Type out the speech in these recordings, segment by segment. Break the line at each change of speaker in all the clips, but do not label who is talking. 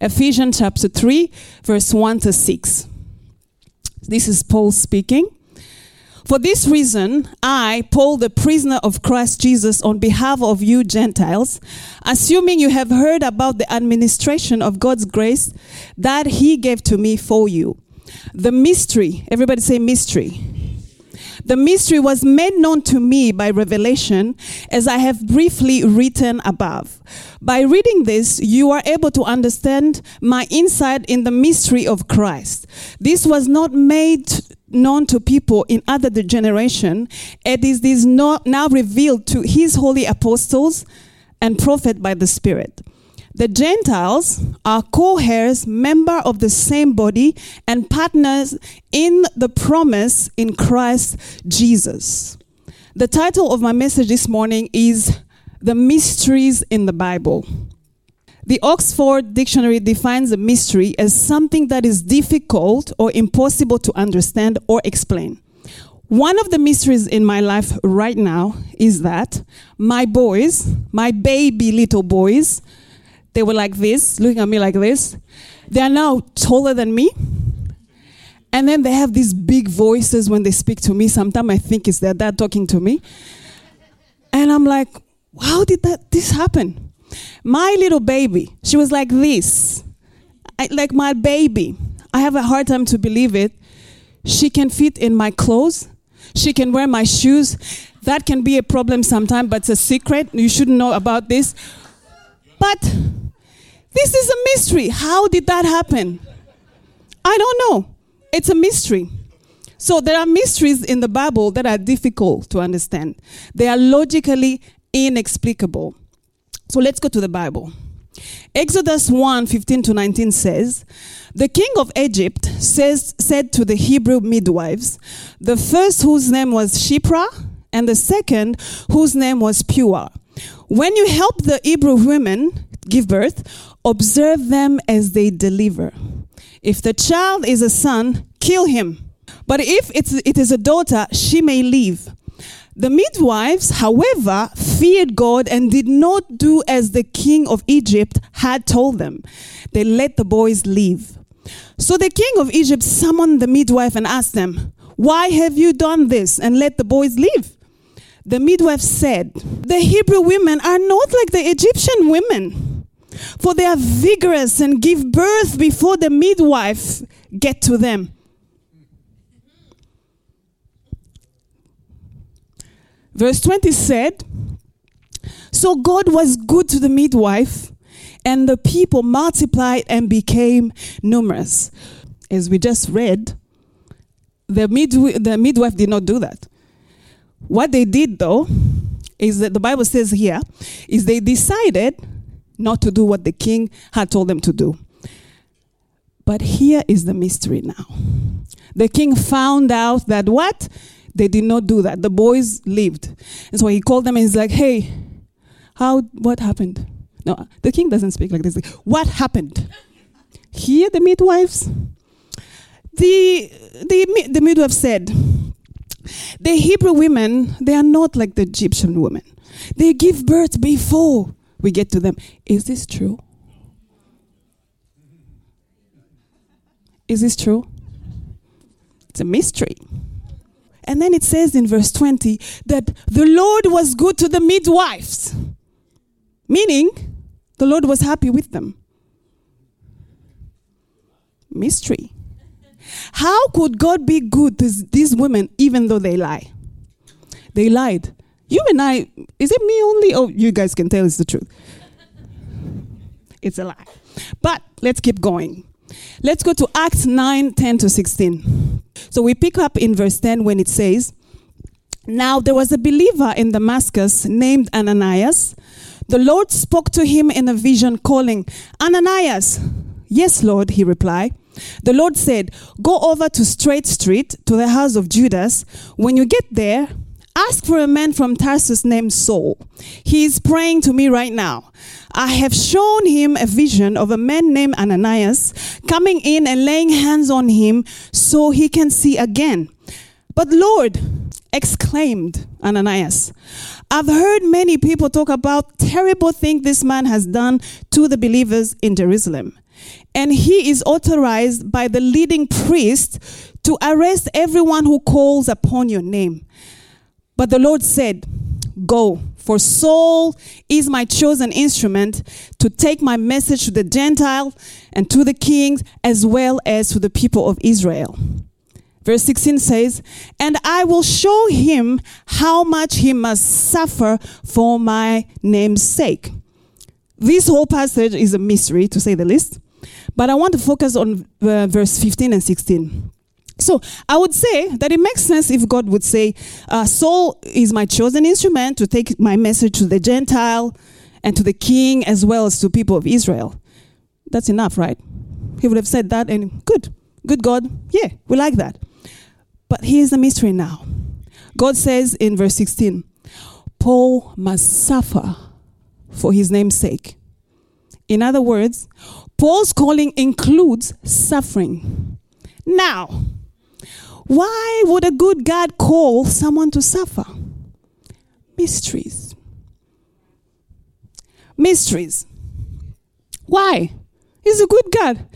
Ephesians chapter 3, verse 1 to 6. This is Paul speaking. For this reason, I, Paul, the prisoner of Christ Jesus, on behalf of you Gentiles, assuming you have heard about the administration of God's grace that He gave to me for you. The mystery, everybody say mystery. The mystery was made known to me by revelation, as I have briefly written above. By reading this, you are able to understand my insight in the mystery of Christ. This was not made known to people in other generation. It is this now revealed to his holy apostles and prophet by the Spirit. The Gentiles are co heirs, member of the same body, and partners in the promise in Christ Jesus. The title of my message this morning is The Mysteries in the Bible. The Oxford Dictionary defines a mystery as something that is difficult or impossible to understand or explain. One of the mysteries in my life right now is that my boys, my baby little boys, they were like this, looking at me like this. They are now taller than me. And then they have these big voices when they speak to me. Sometimes I think it's their dad talking to me. And I'm like, how did that this happen? My little baby, she was like this. I, like my baby. I have a hard time to believe it. She can fit in my clothes. She can wear my shoes. That can be a problem sometimes, but it's a secret. You shouldn't know about this. But this is a mystery. How did that happen? I don't know. It's a mystery. So there are mysteries in the Bible that are difficult to understand. They are logically inexplicable. So let's go to the Bible. Exodus 1 15 to 19 says, The king of Egypt says, said to the Hebrew midwives, the first whose name was Shiphrah, and the second whose name was Puah, When you help the Hebrew women give birth, observe them as they deliver. If the child is a son, kill him. But if it's, it is a daughter, she may live. The midwives, however, feared God and did not do as the king of Egypt had told them. They let the boys live. So the king of Egypt summoned the midwife and asked them, Why have you done this and let the boys live? The midwife said, The Hebrew women are not like the Egyptian women for they are vigorous and give birth before the midwife get to them. Verse 20 said, So God was good to the midwife, and the people multiplied and became numerous. As we just read, the, midw- the midwife did not do that. What they did, though, is that the Bible says here, is they decided not to do what the king had told them to do. But here is the mystery now. The king found out that what? They did not do that. The boys lived. And so he called them and he's like, hey, how, what happened? No, the king doesn't speak like this. What happened? Here, the midwives, the, the, the midwife said, the Hebrew women, they are not like the Egyptian women. They give birth before we get to them. Is this true? Is this true? It's a mystery. And then it says in verse 20 that the Lord was good to the midwives, meaning the Lord was happy with them. Mystery. How could God be good to these women even though they lie? They lied. You and I, is it me only? Oh, you guys can tell it's the truth. It's a lie. But let's keep going. Let's go to Acts 9 10 to 16. So we pick up in verse 10 when it says, Now there was a believer in Damascus named Ananias. The Lord spoke to him in a vision, calling, Ananias. Yes, Lord, he replied. The Lord said, Go over to Straight Street to the house of Judas. When you get there, Ask for a man from Tarsus named Saul. He is praying to me right now. I have shown him a vision of a man named Ananias coming in and laying hands on him so he can see again. But Lord, exclaimed Ananias, I've heard many people talk about terrible things this man has done to the believers in Jerusalem. And he is authorized by the leading priest to arrest everyone who calls upon your name. But the Lord said, Go, for Saul is my chosen instrument to take my message to the Gentile and to the kings as well as to the people of Israel. Verse 16 says, And I will show him how much he must suffer for my name's sake. This whole passage is a mystery, to say the least, but I want to focus on uh, verse 15 and 16. So I would say that it makes sense if God would say, uh, Saul is my chosen instrument to take my message to the Gentile and to the king as well as to people of Israel. That's enough, right? He would have said that and good, good God, yeah, we like that. But here's the mystery now. God says in verse 16, Paul must suffer for his name's sake. In other words, Paul's calling includes suffering. Now, why would a good God call someone to suffer? Mysteries. Mysteries. Why? He's a good God.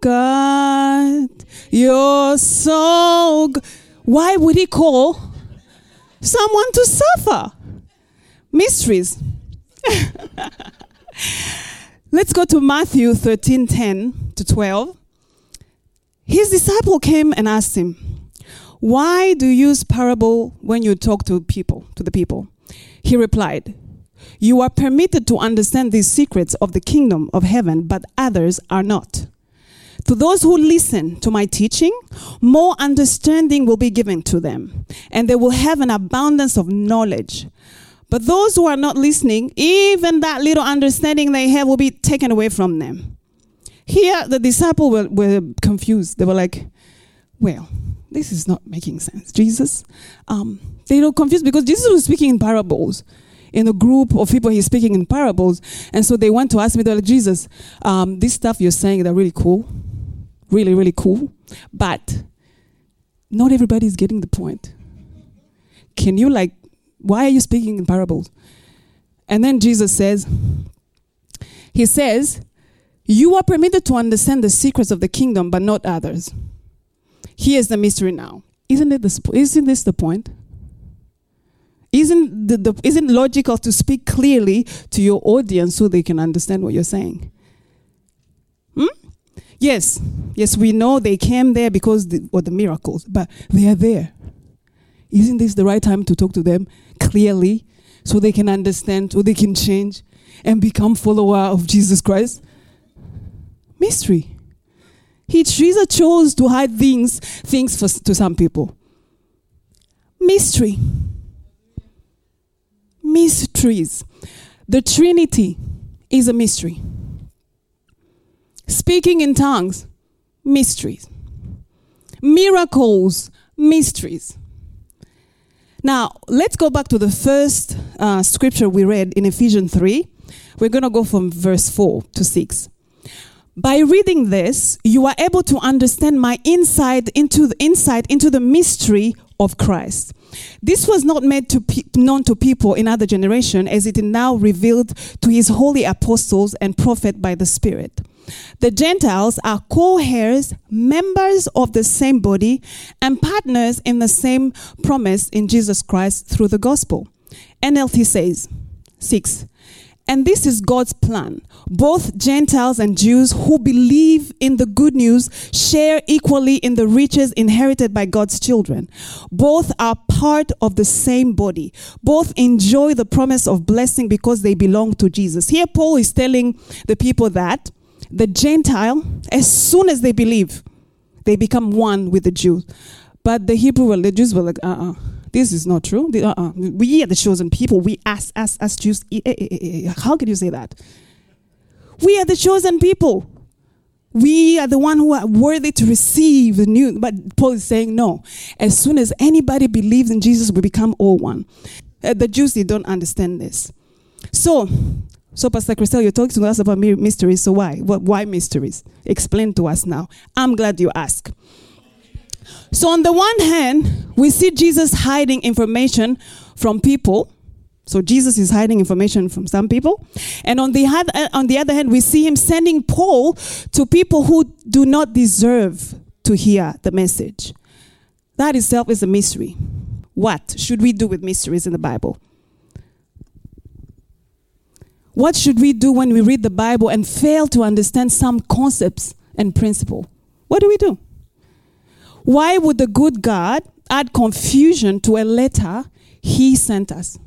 God, you're so. Why would he call someone to suffer? Mysteries. Let's go to Matthew 13 10 to 12. His disciple came and asked him, why do you use parable when you talk to people, to the people? He replied, You are permitted to understand these secrets of the kingdom of heaven, but others are not. To those who listen to my teaching, more understanding will be given to them, and they will have an abundance of knowledge. But those who are not listening, even that little understanding they have will be taken away from them. Here, the disciples were, were confused. They were like, Well, this is not making sense. Jesus, um, they were confused because Jesus was speaking in parables. In a group of people, he's speaking in parables. And so they went to ask me, they're like, Jesus, um, this stuff you're saying, they're really cool. Really, really cool. But not everybody is getting the point. Can you, like, why are you speaking in parables? And then Jesus says, He says, You are permitted to understand the secrets of the kingdom, but not others. Here's the mystery now. Isn't it the isn't this the point? Isn't the, the isn't logical to speak clearly to your audience so they can understand what you're saying? Hmm? Yes, yes, we know they came there because the, of the miracles, but they are there. Isn't this the right time to talk to them clearly so they can understand, so they can change and become follower of Jesus Christ? Mystery. He Jesus chose to hide things, things for, to some people. Mystery. Mysteries. The Trinity is a mystery. Speaking in tongues, mysteries. Miracles, mysteries. Now, let's go back to the first uh, scripture we read in Ephesians 3. We're going to go from verse 4 to 6. By reading this, you are able to understand my insight into the insight into the mystery of Christ. This was not made to pe- known to people in other generation as it is now revealed to his holy apostles and prophet by the Spirit. The Gentiles are co-heirs, members of the same body, and partners in the same promise in Jesus Christ through the gospel. NLT says, 6. And this is God's plan. Both Gentiles and Jews who believe in the good news share equally in the riches inherited by God's children. Both are part of the same body. Both enjoy the promise of blessing because they belong to Jesus. Here, Paul is telling the people that the Gentile, as soon as they believe, they become one with the Jews. But the Hebrew, the Jews were like, uh uh-uh. uh this is not true. uh-uh. We are the chosen people. We ask, ask, ask Jews. Eh, eh, eh, how can you say that? We are the chosen people. We are the one who are worthy to receive the new. But Paul is saying no. As soon as anybody believes in Jesus, we become all one. Uh, the Jews they don't understand this. So, so Pastor Christelle, you're talking to us about mysteries. So why? What? Why mysteries? Explain to us now. I'm glad you ask. So, on the one hand, we see Jesus hiding information from people. So Jesus is hiding information from some people, and on the other, uh, on the other hand, we see him sending Paul to people who do not deserve to hear the message. That itself is a mystery. What should we do with mysteries in the Bible? What should we do when we read the Bible and fail to understand some concepts and principle? What do we do? Why would the good God add confusion to a letter he sent us?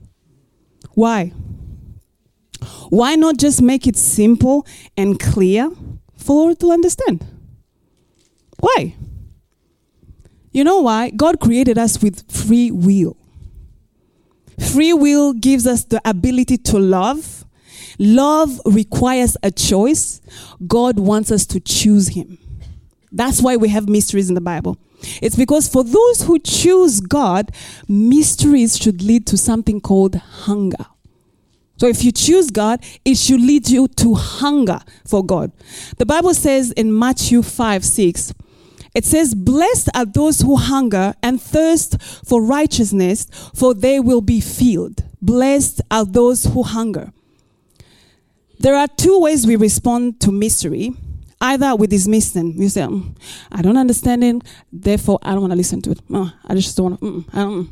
Why? Why not just make it simple and clear for all to understand? Why? You know why? God created us with free will. Free will gives us the ability to love. Love requires a choice. God wants us to choose Him. That's why we have mysteries in the Bible. It's because for those who choose God, mysteries should lead to something called hunger. So if you choose God, it should lead you to hunger for God. The Bible says in Matthew 5 6, it says, Blessed are those who hunger and thirst for righteousness, for they will be filled. Blessed are those who hunger. There are two ways we respond to mystery. Either we dismiss them, we say, mm, I don't understand it, therefore I don't want to listen to it. I just don't want to. Mm, mm.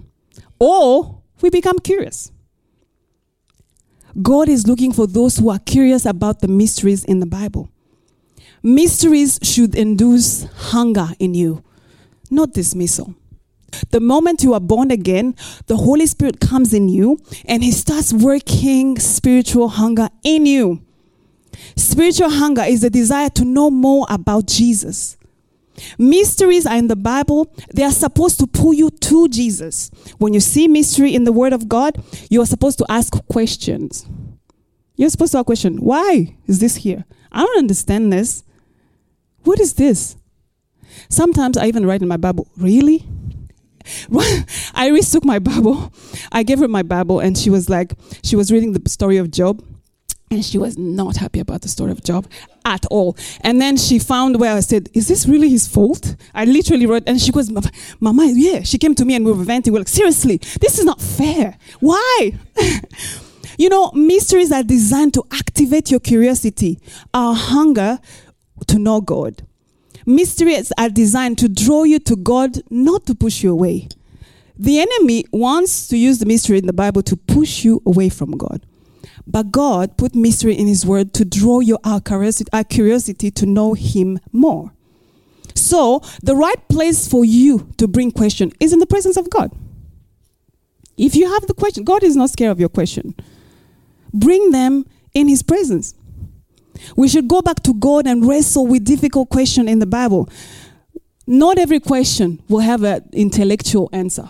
Or we become curious. God is looking for those who are curious about the mysteries in the Bible. Mysteries should induce hunger in you, not dismissal. The moment you are born again, the Holy Spirit comes in you and He starts working spiritual hunger in you. Spiritual hunger is the desire to know more about Jesus. Mysteries are in the Bible. They are supposed to pull you to Jesus. When you see mystery in the Word of God, you are supposed to ask questions. You're supposed to ask a question. Why is this here? I don't understand this. What is this? Sometimes I even write in my Bible, really? I took my Bible. I gave her my Bible, and she was like, she was reading the story of Job. And she was not happy about the story of Job at all. And then she found where I said, Is this really his fault? I literally wrote, and she goes, Mama, yeah. She came to me and we were venting. We are like, Seriously, this is not fair. Why? you know, mysteries are designed to activate your curiosity, our hunger to know God. Mysteries are designed to draw you to God, not to push you away. The enemy wants to use the mystery in the Bible to push you away from God. But God put mystery in His Word to draw your our curiosity, curiosity to know Him more. So, the right place for you to bring question is in the presence of God. If you have the question, God is not scared of your question. Bring them in His presence. We should go back to God and wrestle with difficult question in the Bible. Not every question will have an intellectual answer.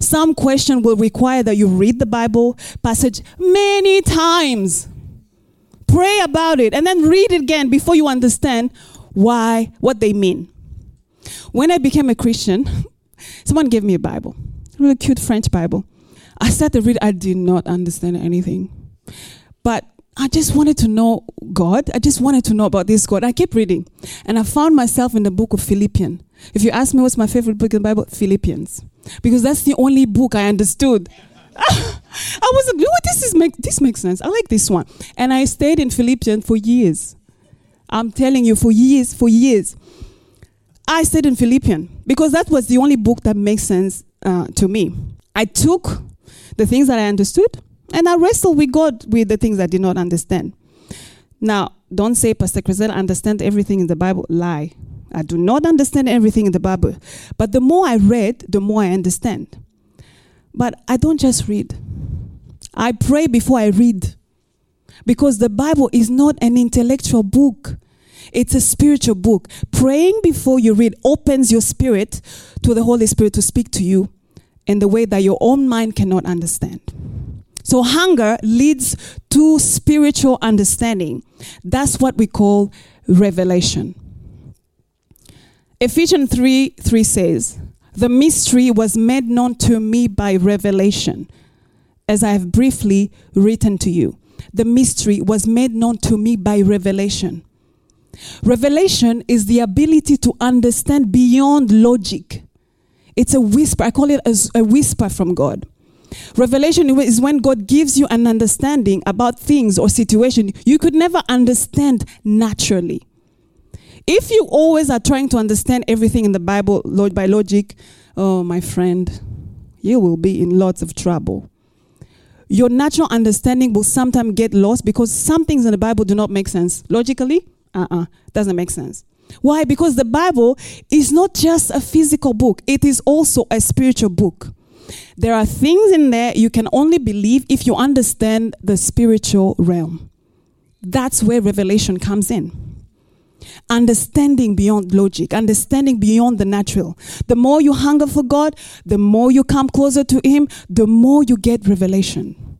Some question will require that you read the Bible passage many times. Pray about it and then read it again before you understand why, what they mean. When I became a Christian, someone gave me a Bible, a really cute French Bible. I started to read, I did not understand anything. But I just wanted to know God. I just wanted to know about this God. I kept reading. And I found myself in the book of Philippians. If you ask me what's my favorite book in the Bible, Philippians because that's the only book I understood. I was like, this is make this makes sense. I like this one. And I stayed in Philippians for years. I'm telling you, for years, for years. I stayed in Philippians because that was the only book that makes sense uh, to me. I took the things that I understood and I wrestled with God with the things I did not understand. Now, don't say Pastor Christelle understand everything in the Bible. Lie. I do not understand everything in the Bible. But the more I read, the more I understand. But I don't just read, I pray before I read. Because the Bible is not an intellectual book, it's a spiritual book. Praying before you read opens your spirit to the Holy Spirit to speak to you in the way that your own mind cannot understand. So, hunger leads to spiritual understanding. That's what we call revelation. Ephesians 3 3 says, The mystery was made known to me by revelation, as I have briefly written to you. The mystery was made known to me by revelation. Revelation is the ability to understand beyond logic It's a whisper. I call it a, a whisper from God. Revelation is when God gives you an understanding about things or situation you could never understand naturally. If you always are trying to understand everything in the Bible by logic, oh, my friend, you will be in lots of trouble. Your natural understanding will sometimes get lost because some things in the Bible do not make sense. Logically, uh uh-uh, uh, doesn't make sense. Why? Because the Bible is not just a physical book, it is also a spiritual book. There are things in there you can only believe if you understand the spiritual realm. That's where revelation comes in. Understanding beyond logic, understanding beyond the natural. The more you hunger for God, the more you come closer to Him, the more you get revelation.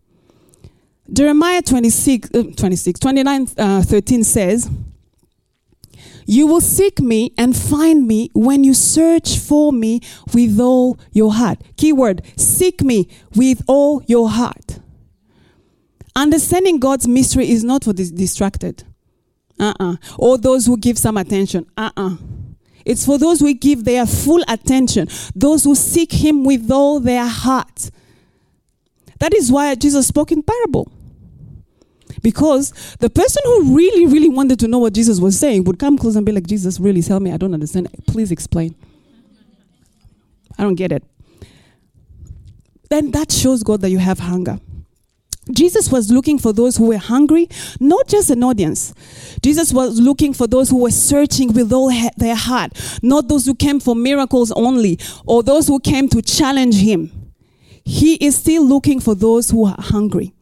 Jeremiah 26, uh, 26 29, uh, 13 says, you will seek me and find me when you search for me with all your heart. Keyword seek me with all your heart. Understanding God's mystery is not for the distracted. Uh uh-uh. uh Or those who give some attention. Uh uh-uh. uh. It's for those who give their full attention, those who seek Him with all their heart. That is why Jesus spoke in parable. Because the person who really, really wanted to know what Jesus was saying would come close and be like, Jesus, really tell me, I don't understand. Please explain. I don't get it. Then that shows God that you have hunger. Jesus was looking for those who were hungry, not just an audience. Jesus was looking for those who were searching with all he- their heart, not those who came for miracles only or those who came to challenge him. He is still looking for those who are hungry.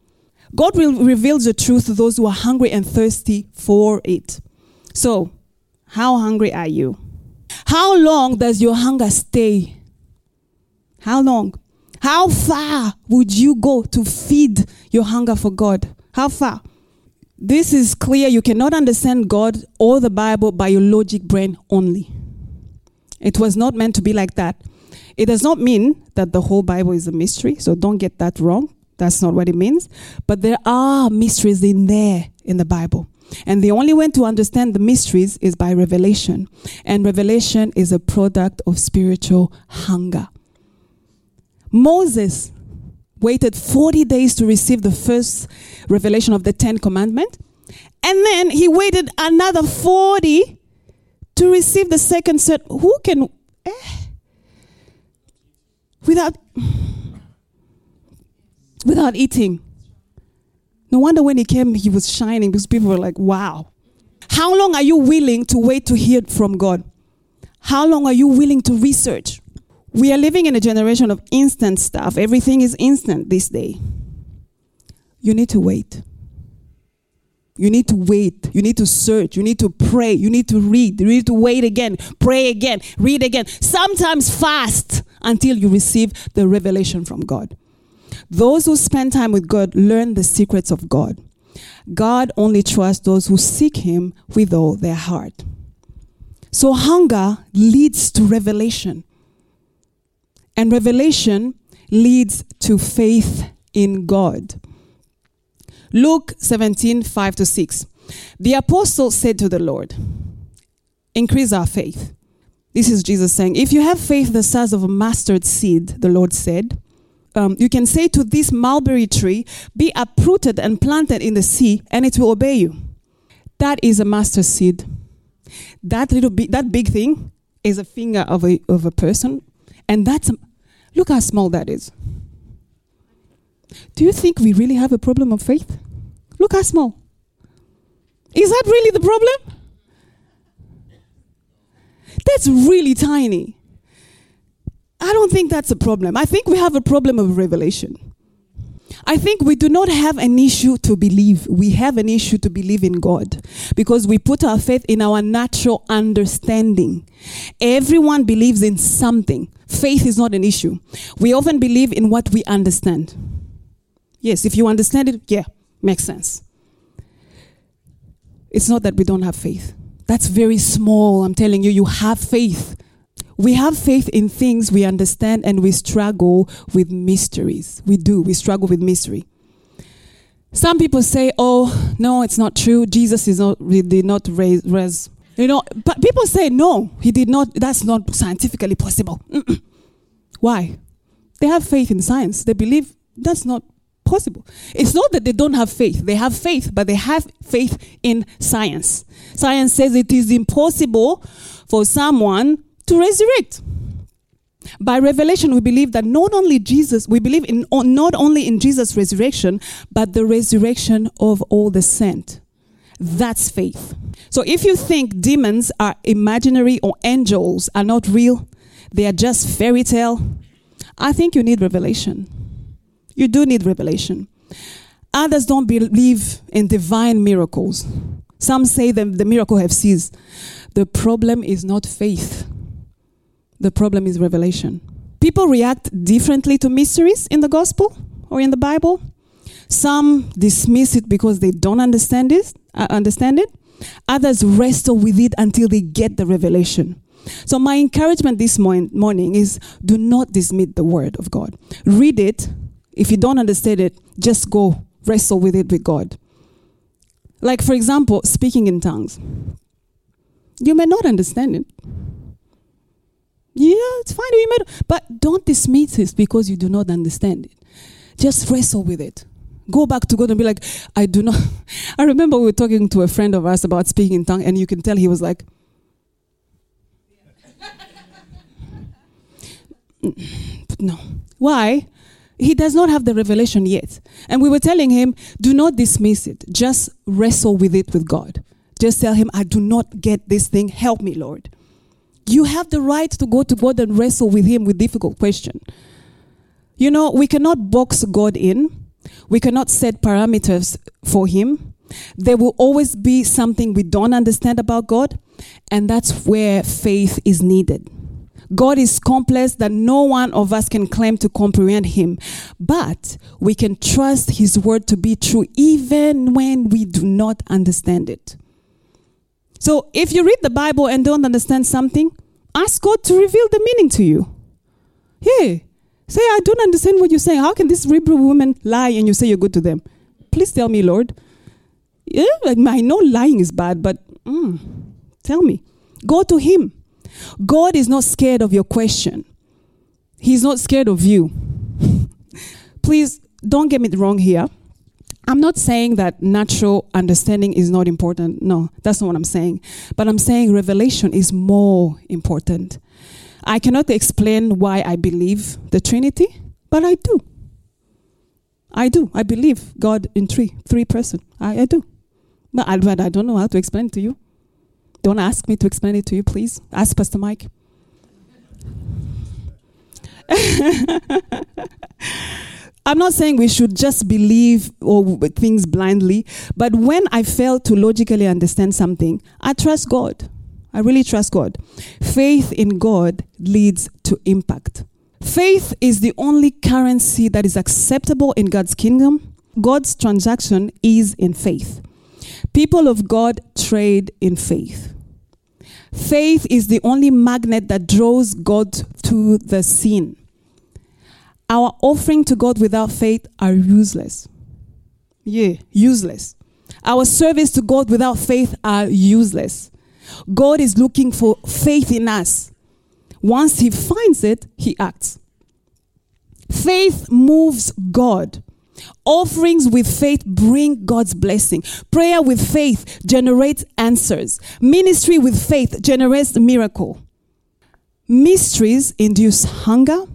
God will reveal the truth to those who are hungry and thirsty for it. So, how hungry are you? How long does your hunger stay? How long? How far would you go to feed your hunger for God? How far? This is clear. You cannot understand God or the Bible by your logic brain only. It was not meant to be like that. It does not mean that the whole Bible is a mystery, so don't get that wrong. That's not what it means. But there are mysteries in there in the Bible. And the only way to understand the mysteries is by revelation. And revelation is a product of spiritual hunger. Moses waited 40 days to receive the first revelation of the Ten Commandments. And then he waited another 40 to receive the second set. Who can, eh, without, without eating. No wonder when he came, he was shining because people were like, wow. How long are you willing to wait to hear from God? How long are you willing to research? We are living in a generation of instant stuff. Everything is instant this day. You need to wait. You need to wait. You need to search. You need to pray. You need to read. You need to wait again, pray again, read again. Sometimes fast until you receive the revelation from God. Those who spend time with God learn the secrets of God. God only trusts those who seek Him with all their heart. So, hunger leads to revelation, and revelation leads to faith in God. Luke 17 5 to 6. The apostle said to the Lord, Increase our faith. This is Jesus saying, If you have faith the size of a mustard seed, the Lord said, um, you can say to this mulberry tree, Be uprooted and planted in the sea, and it will obey you. That is a mustard seed. That little big, that big thing is a finger of a, of a person, and that's, look how small that is. Do you think we really have a problem of faith? Look how small. Is that really the problem? That's really tiny. I don't think that's a problem. I think we have a problem of revelation. I think we do not have an issue to believe. We have an issue to believe in God because we put our faith in our natural understanding. Everyone believes in something. Faith is not an issue. We often believe in what we understand. Yes, if you understand it, yeah, makes sense. It's not that we don't have faith. That's very small. I'm telling you, you have faith. We have faith in things we understand and we struggle with mysteries. We do. We struggle with mystery. Some people say, oh, no, it's not true. Jesus is not, did not raise, raise. You know, but people say, no, he did not. That's not scientifically possible. Why? They have faith in science. They believe that's not possible. It's not that they don't have faith. They have faith, but they have faith in science. Science says it is impossible for someone to resurrect. By revelation, we believe that not only Jesus, we believe in not only in Jesus' resurrection, but the resurrection of all the saints. That's faith. So if you think demons are imaginary or angels are not real, they are just fairy tale, I think you need revelation. You do need revelation. Others don't believe in divine miracles. Some say that the miracle have ceased. The problem is not faith. The problem is revelation. People react differently to mysteries in the gospel or in the Bible. Some dismiss it because they don't understand it, uh, understand it. Others wrestle with it until they get the revelation. So my encouragement this morning is do not dismiss the word of God. Read it. If you don't understand it, just go wrestle with it with God. Like for example, speaking in tongues. You may not understand it. Yeah, it's fine. You may, but don't dismiss it because you do not understand it. Just wrestle with it. Go back to God and be like, I do not. I remember we were talking to a friend of ours about speaking in tongue, and you can tell he was like, no. Why? He does not have the revelation yet. And we were telling him, do not dismiss it. Just wrestle with it with God. Just tell him, I do not get this thing. Help me, Lord. You have the right to go to God and wrestle with Him with difficult question. You know, we cannot box God in. We cannot set parameters for Him. There will always be something we don't understand about God, and that's where faith is needed. God is complex that no one of us can claim to comprehend Him, but we can trust His word to be true even when we do not understand it. So if you read the Bible and don't understand something, ask God to reveal the meaning to you. Hey, say, I don't understand what you're saying. How can this Hebrew woman lie and you say you're good to them? Please tell me, Lord. Yeah, I know lying is bad, but mm, tell me. Go to Him. God is not scared of your question, He's not scared of you. Please don't get me wrong here. I'm not saying that natural understanding is not important. No, that's not what I'm saying. But I'm saying revelation is more important. I cannot explain why I believe the Trinity, but I do. I do. I believe God in three, three person. I, I do. But I, but I don't know how to explain it to you. Don't ask me to explain it to you, please. Ask Pastor Mike. I'm not saying we should just believe or things blindly, but when I fail to logically understand something, I trust God. I really trust God. Faith in God leads to impact. Faith is the only currency that is acceptable in God's kingdom. God's transaction is in faith. People of God trade in faith. Faith is the only magnet that draws God to the scene. Our offering to God without faith are useless. Yeah, useless. Our service to God without faith are useless. God is looking for faith in us. Once he finds it, he acts. Faith moves God. Offerings with faith bring God's blessing. Prayer with faith generates answers. Ministry with faith generates miracle. Mysteries induce hunger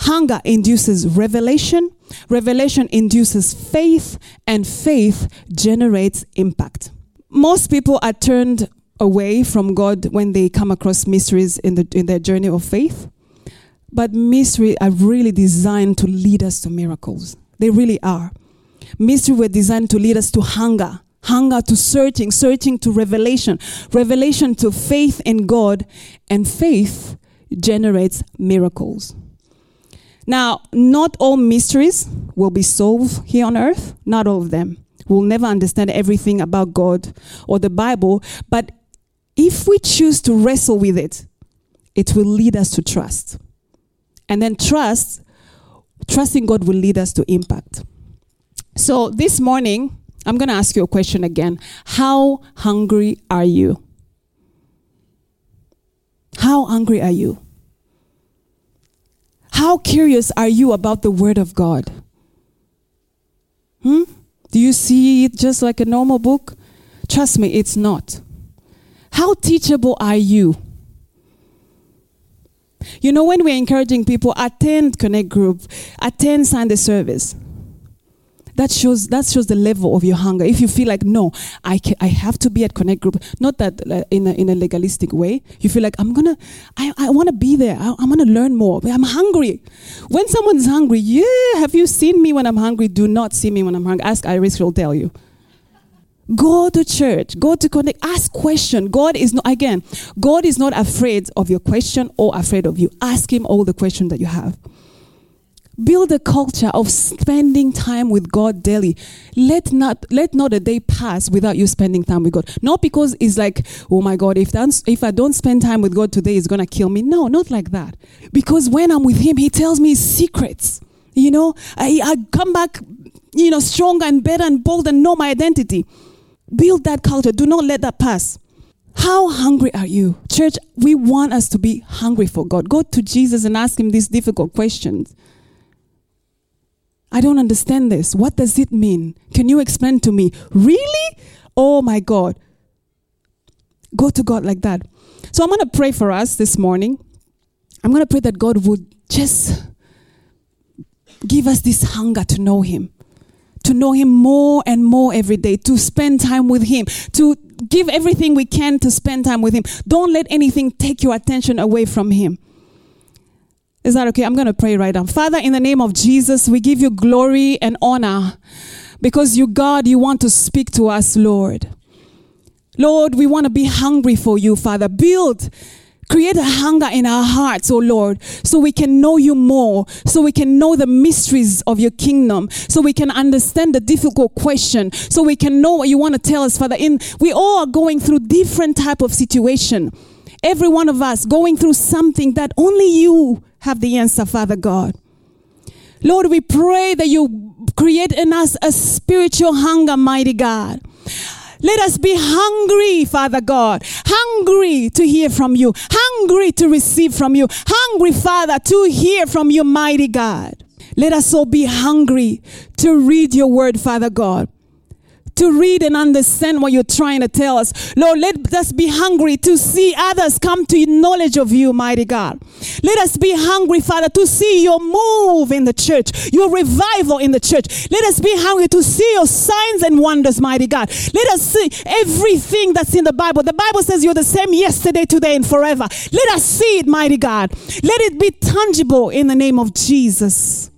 Hunger induces revelation, revelation induces faith, and faith generates impact. Most people are turned away from God when they come across mysteries in, the, in their journey of faith. But mysteries are really designed to lead us to miracles. They really are. Mysteries were designed to lead us to hunger, hunger to searching, searching to revelation, revelation to faith in God, and faith generates miracles. Now, not all mysteries will be solved here on earth, not all of them. We'll never understand everything about God or the Bible, but if we choose to wrestle with it, it will lead us to trust. And then trust, trusting God will lead us to impact. So this morning, I'm going to ask you a question again. How hungry are you? How hungry are you? How curious are you about the Word of God? Hmm? Do you see it just like a normal book? Trust me, it's not. How teachable are you? You know, when we're encouraging people, attend Connect Group, attend Sunday service. That shows that shows the level of your hunger. If you feel like no, I can, I have to be at Connect Group, not that uh, in a, in a legalistic way. You feel like I'm gonna, I, I want to be there. I, I'm gonna learn more. I'm hungry. When someone's hungry, yeah, have you seen me when I'm hungry? Do not see me when I'm hungry. Ask Iris, she'll tell you. Go to church. Go to connect. Ask question. God is not again. God is not afraid of your question or afraid of you. Ask Him all the questions that you have. Build a culture of spending time with God daily. Let not let not a day pass without you spending time with God. Not because it's like, oh my God, if that's, if I don't spend time with God today, it's gonna kill me. No, not like that. Because when I'm with Him, He tells me secrets. You know, I, I come back, you know, stronger and better and bold and know my identity. Build that culture. Do not let that pass. How hungry are you? Church, we want us to be hungry for God. Go to Jesus and ask Him these difficult questions. I don't understand this. What does it mean? Can you explain to me? Really? Oh my God. Go to God like that. So I'm going to pray for us this morning. I'm going to pray that God would just give us this hunger to know Him, to know Him more and more every day, to spend time with Him, to give everything we can to spend time with Him. Don't let anything take your attention away from Him. Is that okay? I'm going to pray right now. Father, in the name of Jesus, we give you glory and honor because you, God, you want to speak to us, Lord. Lord, we want to be hungry for you, Father. Build, create a hunger in our hearts, oh Lord, so we can know you more, so we can know the mysteries of your kingdom, so we can understand the difficult question, so we can know what you want to tell us, Father. In we all are going through different type of situation. Every one of us going through something that only you have the answer, Father God. Lord, we pray that you create in us a spiritual hunger, mighty God. Let us be hungry, Father God, hungry to hear from you, hungry to receive from you, hungry, Father, to hear from you, mighty God. Let us all be hungry to read your word, Father God to read and understand what you're trying to tell us. Lord, let us be hungry to see others come to knowledge of you, mighty God. Let us be hungry, Father, to see your move in the church, your revival in the church. Let us be hungry to see your signs and wonders, mighty God. Let us see everything that's in the Bible. The Bible says you're the same yesterday, today, and forever. Let us see it, mighty God. Let it be tangible in the name of Jesus.